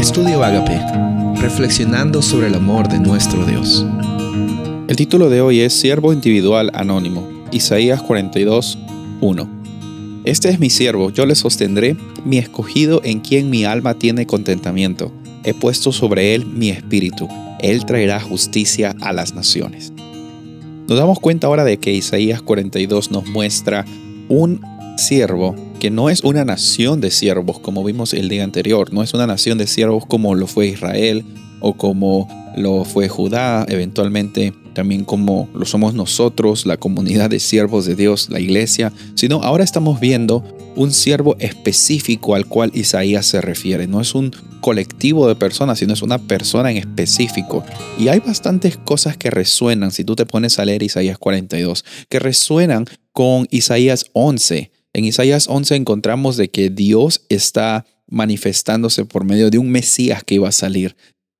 Estudio Agape, reflexionando sobre el amor de nuestro Dios. El título de hoy es Siervo Individual Anónimo, Isaías 42, 1. Este es mi siervo, yo le sostendré, mi escogido en quien mi alma tiene contentamiento. He puesto sobre él mi espíritu, él traerá justicia a las naciones. Nos damos cuenta ahora de que Isaías 42 nos muestra un siervo que no es una nación de siervos como vimos el día anterior, no es una nación de siervos como lo fue Israel o como lo fue Judá, eventualmente también como lo somos nosotros, la comunidad de siervos de Dios, la iglesia, sino ahora estamos viendo un siervo específico al cual Isaías se refiere. No es un colectivo de personas, sino es una persona en específico. Y hay bastantes cosas que resuenan, si tú te pones a leer Isaías 42, que resuenan con Isaías 11 en Isaías 11 encontramos de que Dios está manifestándose por medio de un Mesías que iba a salir,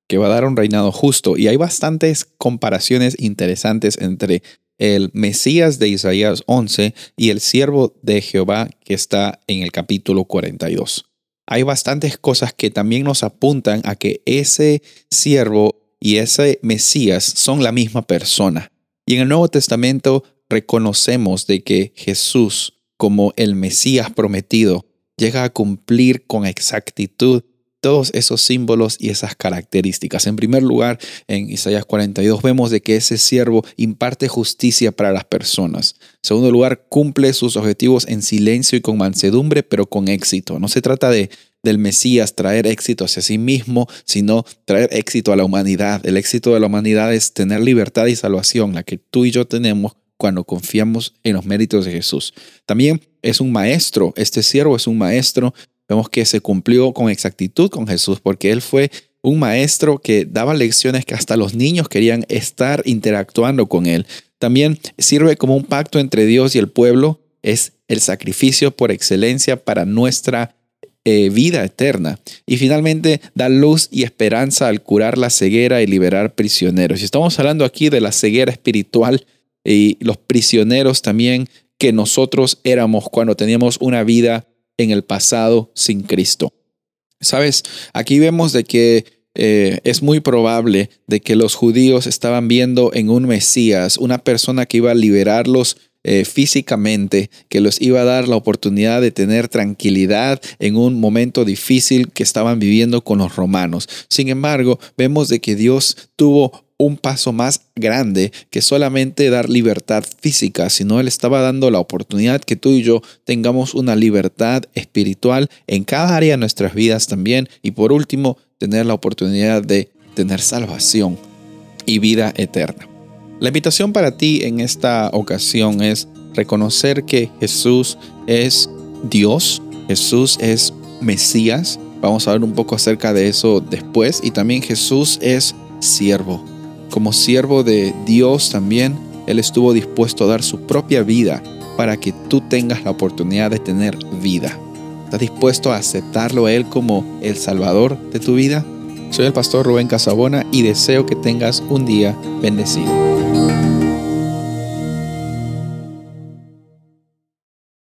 que va a dar un reinado justo. Y hay bastantes comparaciones interesantes entre el Mesías de Isaías 11 y el siervo de Jehová que está en el capítulo 42. Hay bastantes cosas que también nos apuntan a que ese siervo y ese Mesías son la misma persona. Y en el Nuevo Testamento reconocemos de que Jesús como el Mesías prometido, llega a cumplir con exactitud todos esos símbolos y esas características. En primer lugar, en Isaías 42 vemos de que ese siervo imparte justicia para las personas. En segundo lugar, cumple sus objetivos en silencio y con mansedumbre, pero con éxito. No se trata de del Mesías traer éxito hacia sí mismo, sino traer éxito a la humanidad. El éxito de la humanidad es tener libertad y salvación, la que tú y yo tenemos cuando confiamos en los méritos de Jesús. También es un maestro, este siervo es un maestro. Vemos que se cumplió con exactitud con Jesús porque él fue un maestro que daba lecciones que hasta los niños querían estar interactuando con él. También sirve como un pacto entre Dios y el pueblo. Es el sacrificio por excelencia para nuestra eh, vida eterna. Y finalmente da luz y esperanza al curar la ceguera y liberar prisioneros. Y estamos hablando aquí de la ceguera espiritual y los prisioneros también que nosotros éramos cuando teníamos una vida en el pasado sin Cristo. Sabes, aquí vemos de que eh, es muy probable de que los judíos estaban viendo en un Mesías una persona que iba a liberarlos eh, físicamente, que los iba a dar la oportunidad de tener tranquilidad en un momento difícil que estaban viviendo con los romanos. Sin embargo, vemos de que Dios tuvo un paso más grande que solamente dar libertad física, sino Él estaba dando la oportunidad que tú y yo tengamos una libertad espiritual en cada área de nuestras vidas también. Y por último, tener la oportunidad de tener salvación y vida eterna. La invitación para ti en esta ocasión es reconocer que Jesús es Dios, Jesús es Mesías. Vamos a ver un poco acerca de eso después. Y también Jesús es siervo como siervo de Dios también, Él estuvo dispuesto a dar su propia vida para que tú tengas la oportunidad de tener vida. ¿Estás dispuesto a aceptarlo a Él como el Salvador de tu vida? Soy el pastor Rubén Casabona y deseo que tengas un día bendecido.